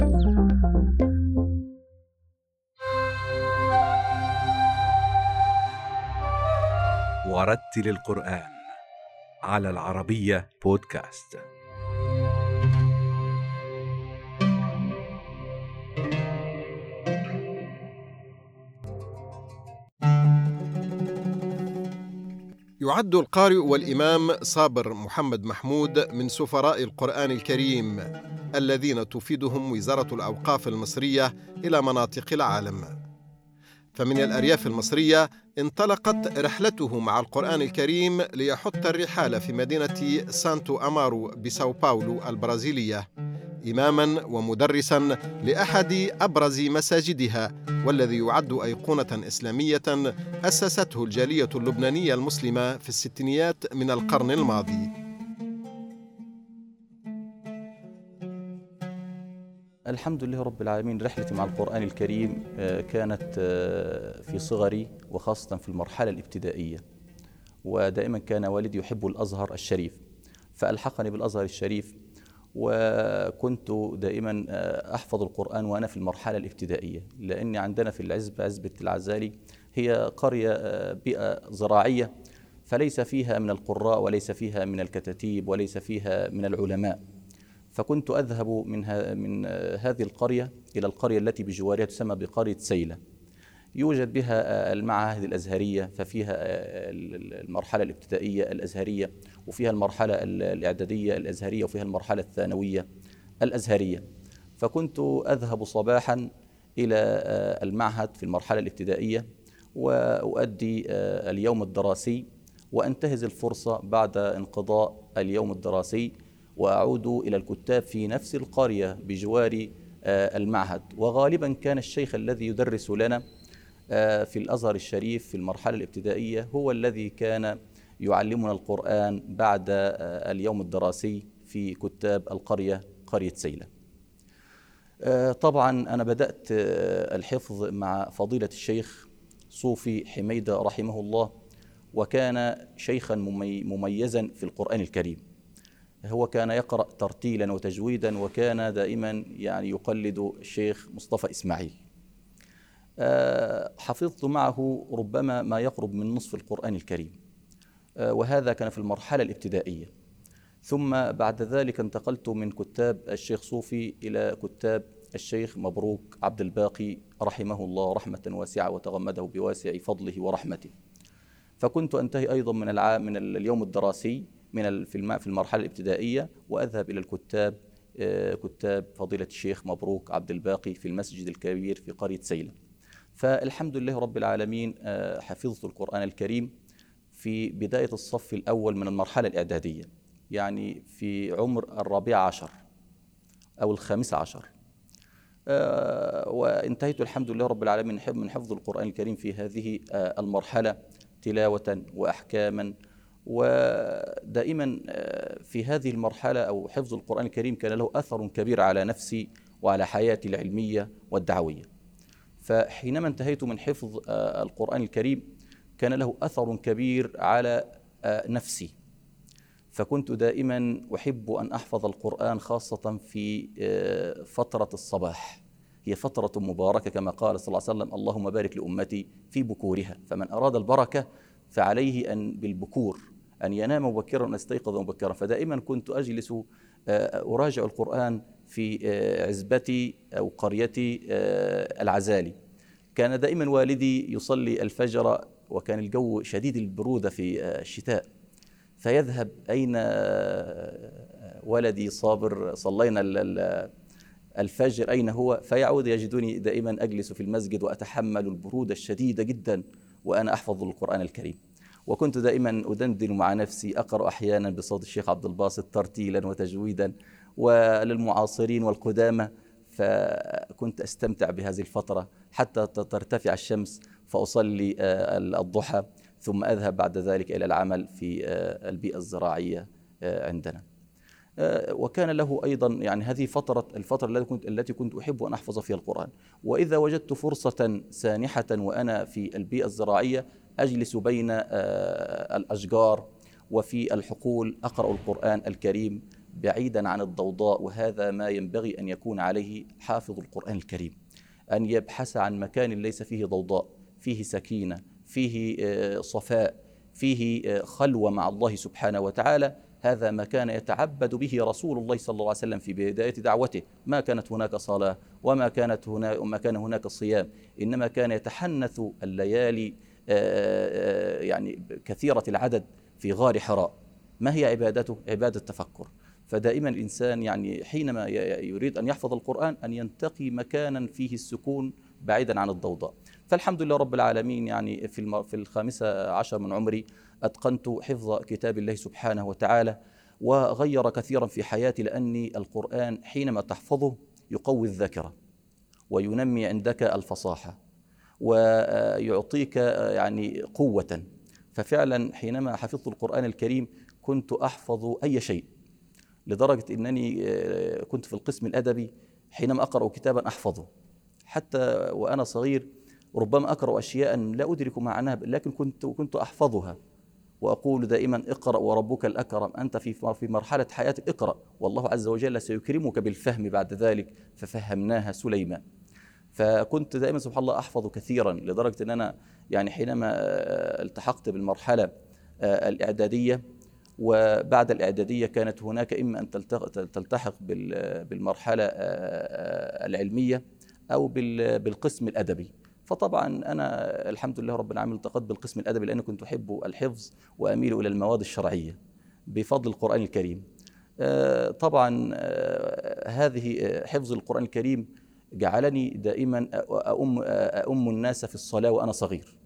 ورتل القرآن على العربية بودكاست. يعد القارئ والإمام صابر محمد محمود من سفراء القرآن الكريم. الذين تفيدهم وزارة الأوقاف المصرية إلى مناطق العالم. فمن الأرياف المصرية انطلقت رحلته مع القرآن الكريم ليحط الرحال في مدينة سانتو أمارو بساو باولو البرازيلية إماما ومدرسا لأحد أبرز مساجدها والذي يعد أيقونة إسلامية أسسته الجالية اللبنانية المسلمة في الستينيات من القرن الماضي. الحمد لله رب العالمين. رحلتي مع القرآن الكريم كانت في صغري وخاصة في المرحلة الابتدائية. ودائما كان والدي يحب الأزهر الشريف فألحقني بالأزهر الشريف وكنت دائما أحفظ القرآن وأنا في المرحلة الابتدائية. لأن عندنا في العزبة عزبة العزالي هي قرية بيئة زراعية فليس فيها من القراء وليس فيها من الكتاتيب وليس فيها من العلماء. فكنت أذهب من, من هذه القرية إلى القرية التي بجوارها تسمى بقرية سيلة. يوجد بها المعاهد الأزهرية ففيها المرحلة الابتدائية الأزهرية وفيها المرحلة الإعدادية الأزهرية وفيها المرحلة الثانوية الأزهرية. فكنت أذهب صباحا إلى المعهد في المرحلة الابتدائية وأؤدي اليوم الدراسي وأنتهز الفرصة بعد انقضاء اليوم الدراسي وأعود إلى الكتاب في نفس القرية بجوار المعهد. وغالبا كان الشيخ الذي يدرس لنا في الأزهر الشريف في المرحلة الابتدائية هو الذي كان يعلمنا القرآن بعد اليوم الدراسي في كتاب القرية قرية سيلة. طبعا أنا بدأت الحفظ مع فضيلة الشيخ صوفي حميدة رحمه الله وكان شيخا مميزا في القرآن الكريم. هو كان يقرأ ترتيلا وتجويدا وكان دائما يعني يقلد الشيخ مصطفى إسماعيل. حفظت معه ربما ما يقرب من نصف القرآن الكريم. وهذا كان في المرحلة الابتدائية. ثم بعد ذلك انتقلت من كتاب الشيخ صوفي إلى كتاب الشيخ مبروك عبد الباقي رحمه الله رحمة واسعة وتغمده بواسع فضله ورحمته. فكنت أنتهي أيضا من العام من اليوم الدراسي من في في المرحلة الابتدائية وأذهب إلى الكتاب كتاب فضيلة الشيخ مبروك عبد الباقي في المسجد الكبير في قرية سيلة. فالحمد لله رب العالمين حفظت القرآن الكريم في بداية الصف الأول من المرحلة الإعدادية يعني في عمر الرابع عشر أو الخامس عشر. وانتهيت الحمد لله رب العالمين من حفظ القرآن الكريم في هذه المرحلة تلاوة واحكاما ودائما في هذه المرحلة أو حفظ القرآن الكريم كان له أثر كبير على نفسي وعلى حياتي العلمية والدعوية. فحينما انتهيت من حفظ القرآن الكريم كان له أثر كبير على نفسي. فكنت دائما أحب أن أحفظ القرآن خاصة في فترة الصباح. هي فترة مباركة كما قال صلى الله عليه وسلم اللهم بارك لأمتي في بكورها فمن أراد البركة فعليه أن بالبكور. أن ينام مبكرا ويستيقظ مبكرا. فدائما كنت أجلس أراجع القرآن في عزبتي أو قريتي العزالي. كان دائما والدي يصلي الفجر وكان الجو شديد البرودة في الشتاء. فيذهب أين ولدي صابر صلينا الفجر أين هو؟ فيعود يجدني دائما أجلس في المسجد وأتحمل البرودة الشديدة جدا وأنا أحفظ القرآن الكريم. وكنت دائما أدندن مع نفسي أقرأ أحيانا بصوت الشيخ عبد الباسط ترتيلا وتجويدا وللمعاصرين والقدامى فكنت أستمتع بهذه الفترة حتى ترتفع الشمس فأصلي الضحى ثم أذهب بعد ذلك إلى العمل في البيئة الزراعية عندنا. وكان له أيضا يعني هذه فترة الفترة التي كنت التي كنت أحب أن أحفظ فيها القرآن. وإذا وجدت فرصة سانحة وأنا في البيئة الزراعية أجلس بين الأشجار وفي الحقول أقرأ القرآن الكريم بعيدا عن الضوضاء وهذا ما ينبغي أن يكون عليه حافظ القرآن الكريم. أن يبحث عن مكان ليس فيه ضوضاء فيه سكينة فيه آه، صفاء فيه آه، خلوة مع الله سبحانه وتعالى. هذا ما كان يتعبد به رسول الله صلى الله عليه وسلم في بداية دعوته. ما كانت هناك صلاة وما كانت هنا وما كان هناك صيام. إنما كان يتحنث الليالي آه، يعني كثيرة العدد في غار حراء. ما هي عبادته؟ عبادة تفكر فدائما الإنسان يعني حينما يريد أن يحفظ القرآن أن ينتقي مكانا فيه السكون بعيدا عن الضوضاء. فالحمد لله رب العالمين يعني في في الخامسة عشر من عمري أتقنت حفظ كتاب الله سبحانه وتعالى وغير كثيرا في حياتي لأني القرآن حينما تحفظه يقوي الذاكرة وينمي عندك الفصاحة. ويعطيك يعني قوة. ففعلا حينما حفظت القرآن الكريم كنت أحفظ أي شيء لدرجة أنني كنت في القسم الأدبي حينما أقرأ كتابا أحفظه. حتى وأنا صغير ربما أقرأ أشياء لا أدرك معناها لكن كنت كنت أحفظها. وأقول دائما اقرأ وربك الأكرم أنت في في مرحلة حياتك اقرأ. والله عز وجل سيكرمك بالفهم بعد ذلك ففهمناها سليمان فكنت دائما سبحان الله أحفظ كثيرا لدرجة أن أنا يعني حينما التحقت بالمرحلة الإعدادية وبعد الإعدادية كانت هناك إما أن تلتحق بالمرحلة العلمية أو بالقسم الأدبي فطبعا أنا الحمد لله رب العالمين التقيت بالقسم الأدبي لأني كنت أحب الحفظ وأميل إلى المواد الشرعية بفضل القرآن الكريم. آه، طبعا آه، هذه آه، حفظ القرآن الكريم جعلني دائما أؤم, أؤم الناس في الصلاة وأنا صغير.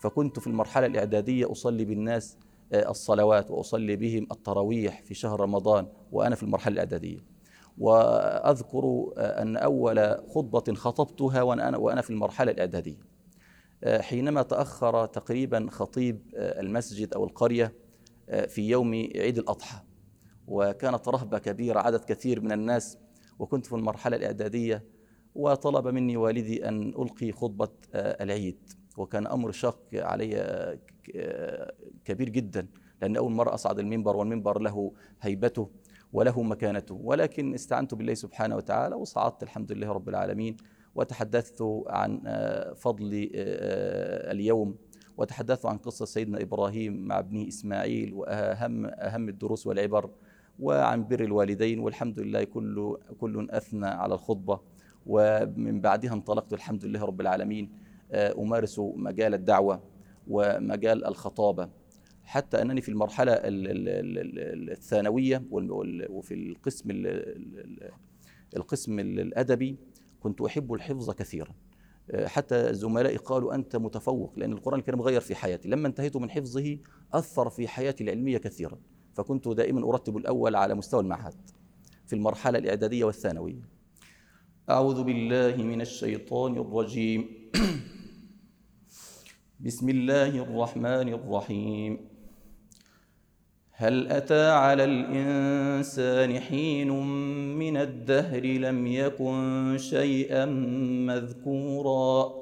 فكنت في المرحلة الإعدادية أصلي بالناس الصلوات وأصلي بهم التراويح في شهر رمضان وأنا في المرحلة الإعدادية. وأذكر أن أول خطبة خطبتها وأنا وأنا في المرحلة الإعدادية. حينما تأخر تقريبا خطيب المسجد أو القرية في يوم عيد الأضحى. وكانت رهبة كبيرة عدد كثير من الناس. وكنت في المرحلة الإعدادية وطلب مني والدي أن ألقي خطبة العيد. وكان أمر شاق علي كبير جدا لأن أول مرة أصعد المنبر والمنبر له هيبته وله مكانته. ولكن استعنت بالله سبحانه وتعالى وصعدت الحمد لله رب العالمين وتحدثت عن آه، فضل آه، اليوم وتحدثت عن قصة سيدنا إبراهيم مع ابنه إسماعيل وأهم أهم الدروس والعبر وعن بر الوالدين. والحمد لله كل كل أثنى على الخطبة. ومن بعدها انطلقت الحمد لله رب العالمين آه، أمارس مجال الدعوة ومجال الخطابة. حتى أنني في المرحلة الثانوية وفي القسم القسم الأدبي كنت أحب الحفظ كثيرا. حتى زملائي قالوا أنت متفوق لأن القرآن الكريم غير في حياتي. لما انتهيت من حفظه أثر في حياتي العلمية كثيرا فكنت دائما أرتب الأول على مستوى المعهد في المرحلة الإعدادية والثانوية. أعوذ بالله من الشيطان الرجيم. بسم الله الرحمن الرحيم. هل أتى على الإنسان حين من الدهر لم يكن شيئا مذكورا؟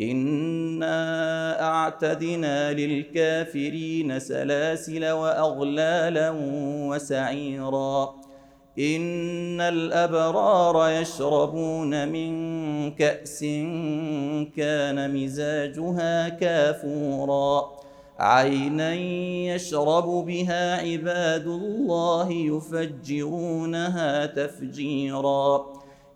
انا اعتدنا للكافرين سلاسل واغلالا وسعيرا ان الابرار يشربون من كاس كان مزاجها كافورا عينا يشرب بها عباد الله يفجرونها تفجيرا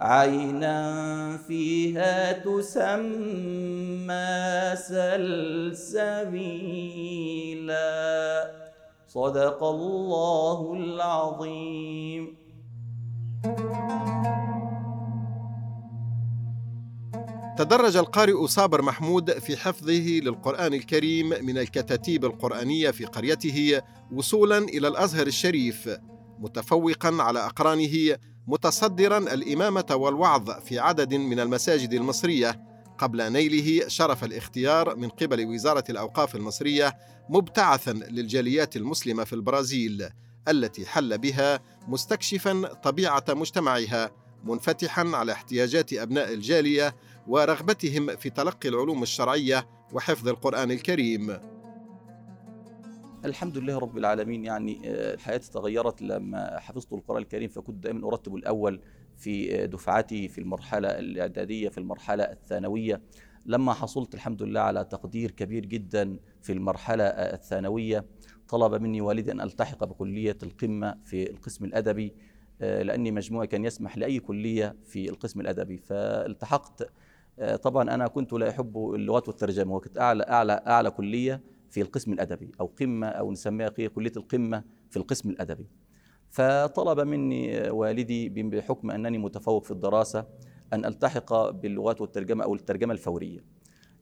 عينا فيها تسمى سلسبيلا. صدق الله العظيم. تدرج القارئ صابر محمود في حفظه للقرآن الكريم من الكتاتيب القرآنية في قريته وصولا إلى الأزهر الشريف متفوقا على أقرانه متصدرا الإمامة والوعظ في عدد من المساجد المصرية قبل نيله شرف الاختيار من قبل وزارة الأوقاف المصرية مبتعثا للجاليات المسلمة في البرازيل التي حل بها مستكشفا طبيعة مجتمعها منفتحا على احتياجات أبناء الجالية ورغبتهم في تلقي العلوم الشرعية وحفظ القرآن الكريم. الحمد لله رب العالمين. يعني آه، حياتي تغيرت لما حفظت القرآن الكريم فكنت دائما أرتب الأول في آه، دفعتي في المرحلة الإعدادية في المرحلة الثانوية. لما حصلت الحمد لله على تقدير كبير جدا في المرحلة آه، الثانوية طلب مني والدي أن ألتحق بكلية القمة في القسم الأدبي لأني مجموعي كان يسمح لأي كلية في القسم الأدبي. فالتحقت طبعا أنا كنت لا أحب اللغات والترجمة وكنت أعلى أعلى أعلى كلية. في القسم الأدبي أو قمة أو نسميها كلية القمة في القسم الأدبي. فطلب مني والدي بحكم أنني متفوق في الدراسة أن ألتحق باللغات والترجمة أو الترجمة الفورية.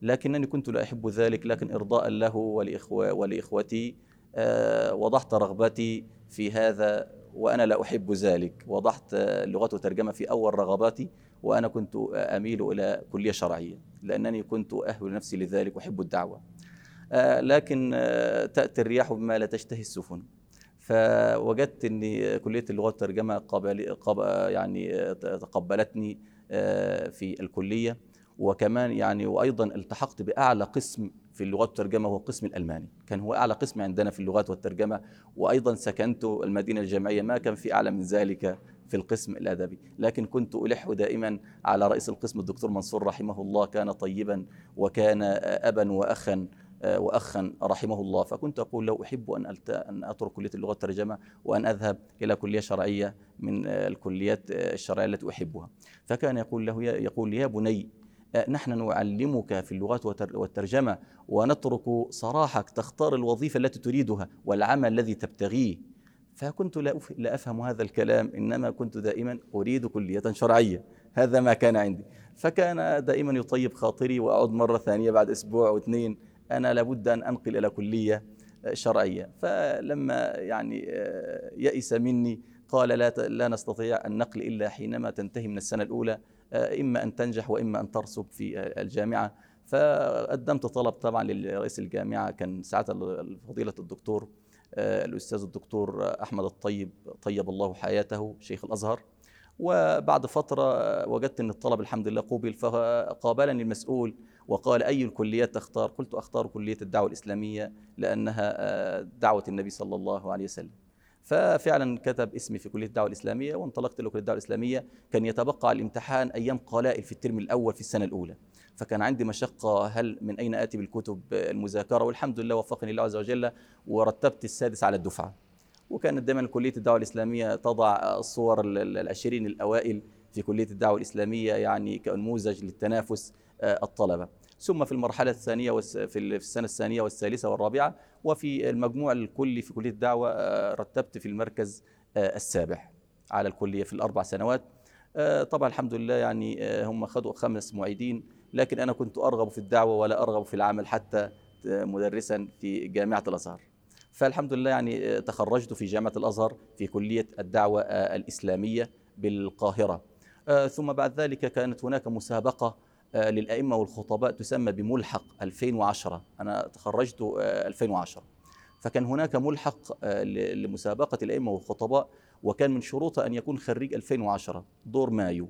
لكنني كنت لا أحب ذلك لكن إرضاء له ولإخوة ولإخوتي آه، وضحت رغبتي في هذا وأنا لا أحب ذلك. وضحت اللغات والترجمة في أول رغباتي وأنا كنت أميل إلى كلية شرعية لأنني كنت أهل نفسي لذلك وأحب الدعوة. آه، لكن آه، تأتي الرياح بما لا تشتهي السفن. فوجدت إن كلية اللغات والترجمة قبل يعني آه، تقبلتني في الكلية. وكمان يعني وأيضا التحقت بأعلى قسم في اللغات والترجمة هو القسم الألماني. كان هو أعلى قسم عندنا في اللغات والترجمة. وأيضا سكنت المدينة الجامعية. ما كان في أعلى من ذلك في القسم الأدبي. لكن كنت ألح دائما على رئيس القسم الدكتور منصور رحمه الله. كان طيبا وكان ابا واخا. آه، وأخا رحمه الله. فكنت أقول لو أحب أن أن أترك كلية اللغة والترجمه وأن أذهب إلى كلية شرعية من آه، الكليات آه، الشرعية التي أحبها. فكان يقول له يقول يا بني نحن نعلمك في اللغات والترجمة ونترك صراحك تختار الوظيفة التي تريدها والعمل الذي تبتغيه. فكنت لا أفهم هذا الكلام إنما كنت دائما أريد كلية شرعية. هذا ما كان عندي. فكان دائما يطيب خاطري واعود مرة ثانية بعد أسبوع أو اثنين. أنا لابد أن أنقل إلى كلية شرعية. فلما يعني آه، يئس مني قال لا لا نستطيع النقل إلا حينما تنتهي من السنة الأولى آه، إما أن تنجح وإما أن ترسب في الجامعة. فقدمت طلب طبعا لرئيس الجامعة كان ساعتها فضيلة الدكتور آه، الأستاذ الدكتور أحمد الطيب طيب الله حياته شيخ الأزهر. وبعد فترة وجدت أن الطلب الحمد لله قوبل فقابلني المسؤول وقال أي الكليات تختار؟ قلت أختار كلية الدعوة الإسلامية لأنها آه، دعوة النبي صلى الله عليه وسلم. ففعلا كتب اسمي في كلية الدعوة الإسلامية وانطلقت لكليه الدعوة الإسلامية. كان يتبقى على الامتحان أيام قلائل في الترم الأول في السنة الأولى. فكان عندي مشقة هل من أين آتي بالكتب المذاكرة؟ والحمد لله وفقني الله عز وجل ورتبت السادس على الدفعة. وكانت دائما كلية الدعوة الإسلامية تضع الصور العشرين الأوائل في كلية الدعوة الإسلامية يعني كنموذج للتنافس الطلبة. ثم في المرحلة الثانية في السنة الثانية والثالثة والرابعة وفي المجموع الكلي في كلية الدعوة رتبت في المركز السابع على الكلية في الأربع سنوات. طبعا الحمد لله يعني هم خدوا خمس معيدين لكن أنا كنت أرغب في الدعوة ولا أرغب في العمل حتى مدرسا في جامعة الأزهر. فالحمد لله يعني تخرجت في جامعة الأزهر في كلية الدعوة الإسلامية بالقاهرة. ثم بعد ذلك كانت هناك مسابقة للأئمة والخطباء تسمى بملحق 2010 أنا تخرجت 2010 فكان هناك ملحق لمسابقة الأئمة والخطباء وكان من شروطها أن يكون خريج 2010 دور مايو.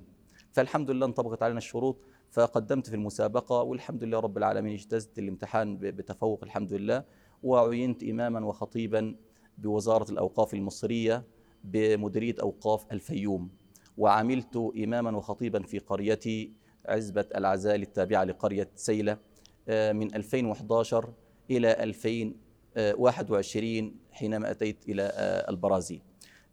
فالحمد لله انطبقت علينا الشروط فقدمت في المسابقة والحمد لله رب العالمين اجتزت الامتحان بتفوق الحمد لله. وعينت إماما وخطيبا بوزارة الأوقاف المصرية بمديرية أوقاف الفيوم وعملت إماما وخطيبا في قريتي عزبة العزال التابعة لقرية سيلة من 2011 إلى 2021 حينما أتيت إلى البرازيل.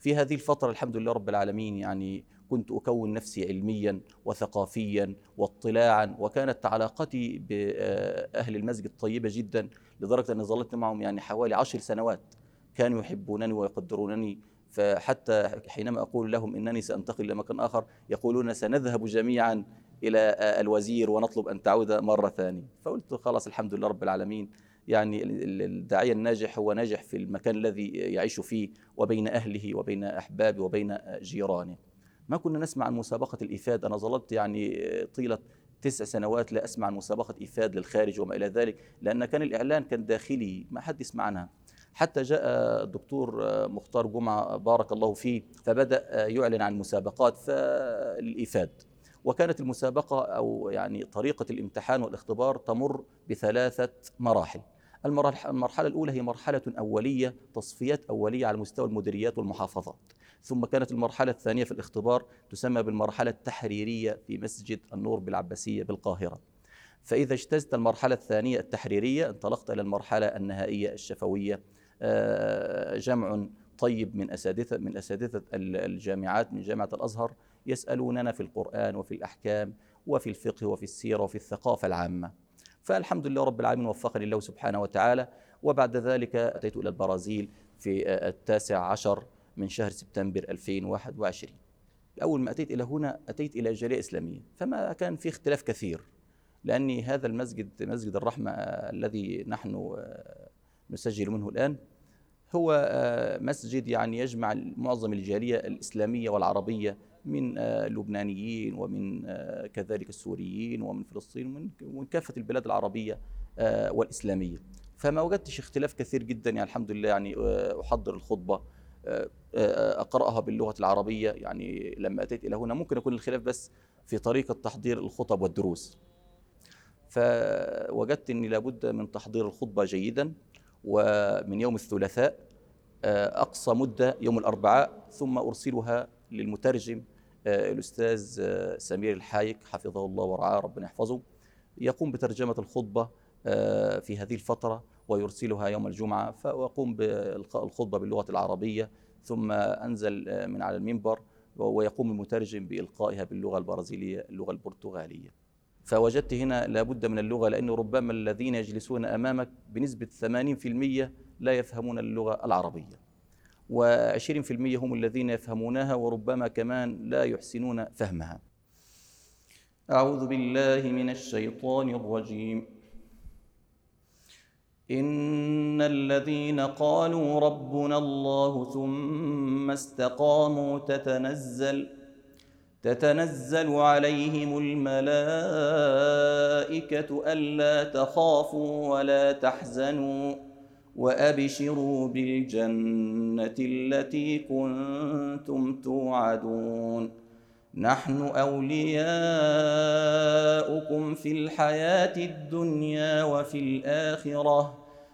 في هذه الفترة الحمد لله رب العالمين يعني كنت أكون نفسي علميا وثقافيا واطلاعا وكانت علاقتي بأهل المسجد طيبة جدا لدرجة أني ظلت معهم يعني حوالي عشر سنوات كانوا يحبونني ويقدرونني. فحتى حينما أقول لهم إنني سأنتقل إلى مكان آخر يقولون سنذهب جميعا إلى الوزير ونطلب أن تعود مرة ثانية. فقلت خلاص الحمد لله رب العالمين. يعني الداعية الناجح هو ناجح في المكان الذي يعيش فيه وبين أهله وبين أحبابه وبين جيرانه. ما كنا نسمع عن مسابقة الإيفاد أنا ظللت يعني طيلة تسع سنوات لا أسمع عن مسابقة إيفاد للخارج وما إلى ذلك لأن كان الإعلان كان داخلي ما حد يسمع عنها. حتى جاء الدكتور مختار جمعة بارك الله فيه فبدأ يعلن عن مسابقات للإيفاد وكانت المسابقة أو يعني طريقة الامتحان والاختبار تمر بثلاثة مراحل. المرحلة الأولى هي مرحلة أولية تصفيات أولية على مستوى المديريات والمحافظات. ثم كانت المرحلة الثانية في الاختبار تسمى بالمرحلة التحريرية في مسجد النور بالعباسية بالقاهرة. فإذا اجتزت المرحلة الثانية التحريرية انطلقت إلى المرحلة النهائية الشفوية. جمع طيب من أساتذة من أساتذة الجامعات من جامعة الأزهر يسألوننا في القرآن وفي الأحكام وفي الفقه وفي السيرة وفي الثقافة العامة. فالحمد لله رب العالمين وفقني الله سبحانه وتعالى. وبعد ذلك أتيت إلى البرازيل في التاسع عشر من شهر سبتمبر 2021 أول ما أتيت إلى هنا أتيت إلى جالية إسلامية. فما كان في اختلاف كثير لأني هذا المسجد مسجد الرحمة الذي نحن نسجل منه الآن هو مسجد يعني يجمع معظم الجالية الإسلامية والعربية من اللبنانيين ومن كذلك السوريين ومن فلسطين ومن كافة البلاد العربية والإسلامية. فما وجدتش اختلاف كثير جدا يعني الحمد لله يعني أحضر الخطبة. أقرأها باللغة العربية. يعني لما أتيت إلى هنا ممكن يكون الخلاف بس في طريقة تحضير الخطب والدروس. فوجدت أني لابد من تحضير الخطبة جيدا ومن يوم الثلاثاء أقصى مدة يوم الأربعاء ثم أرسلها للمترجم الأستاذ سمير الحايك حفظه الله ورعاه ربنا يحفظه. يقوم بترجمة الخطبة في هذه الفترة. ويرسلها يوم الجمعة فأقوم بإلقاء الخطبة باللغة العربية ثم أنزل من على المنبر ويقوم المترجم بإلقائها باللغة البرازيلية اللغة البرتغالية. فوجدت هنا لابد من اللغة لأن ربما الذين يجلسون أمامك بنسبة 80% لا يفهمون اللغة العربية. و20% هم الذين يفهمونها وربما كمان لا يحسنون فهمها. أعوذ بالله من الشيطان الرجيم. إن الذين قالوا ربنا الله ثم استقاموا تتنزل تتنزل عليهم الملائكة ألا تخافوا ولا تحزنوا وأبشروا بالجنة التي كنتم توعدون نحن أولياؤكم في الحياة الدنيا وفي الآخرة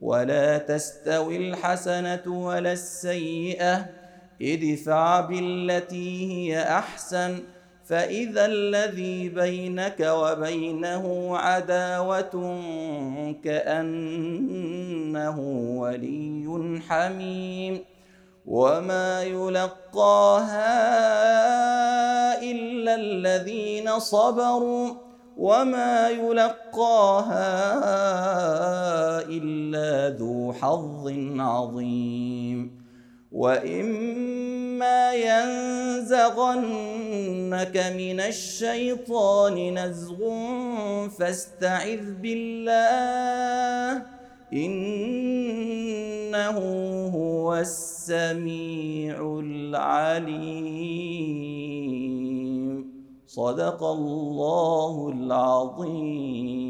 ولا تستوي الحسنة ولا السيئة ادفع بالتي هي أحسن. فإذا الذي بينك وبينه عداوة كأنه ولي حميم. وما يلقاها إلا الذين صبروا. وما يلقاها الا ذو حظ عظيم واما ينزغنك من الشيطان نزغ فاستعذ بالله انه هو السميع العليم صدق الله العظيم.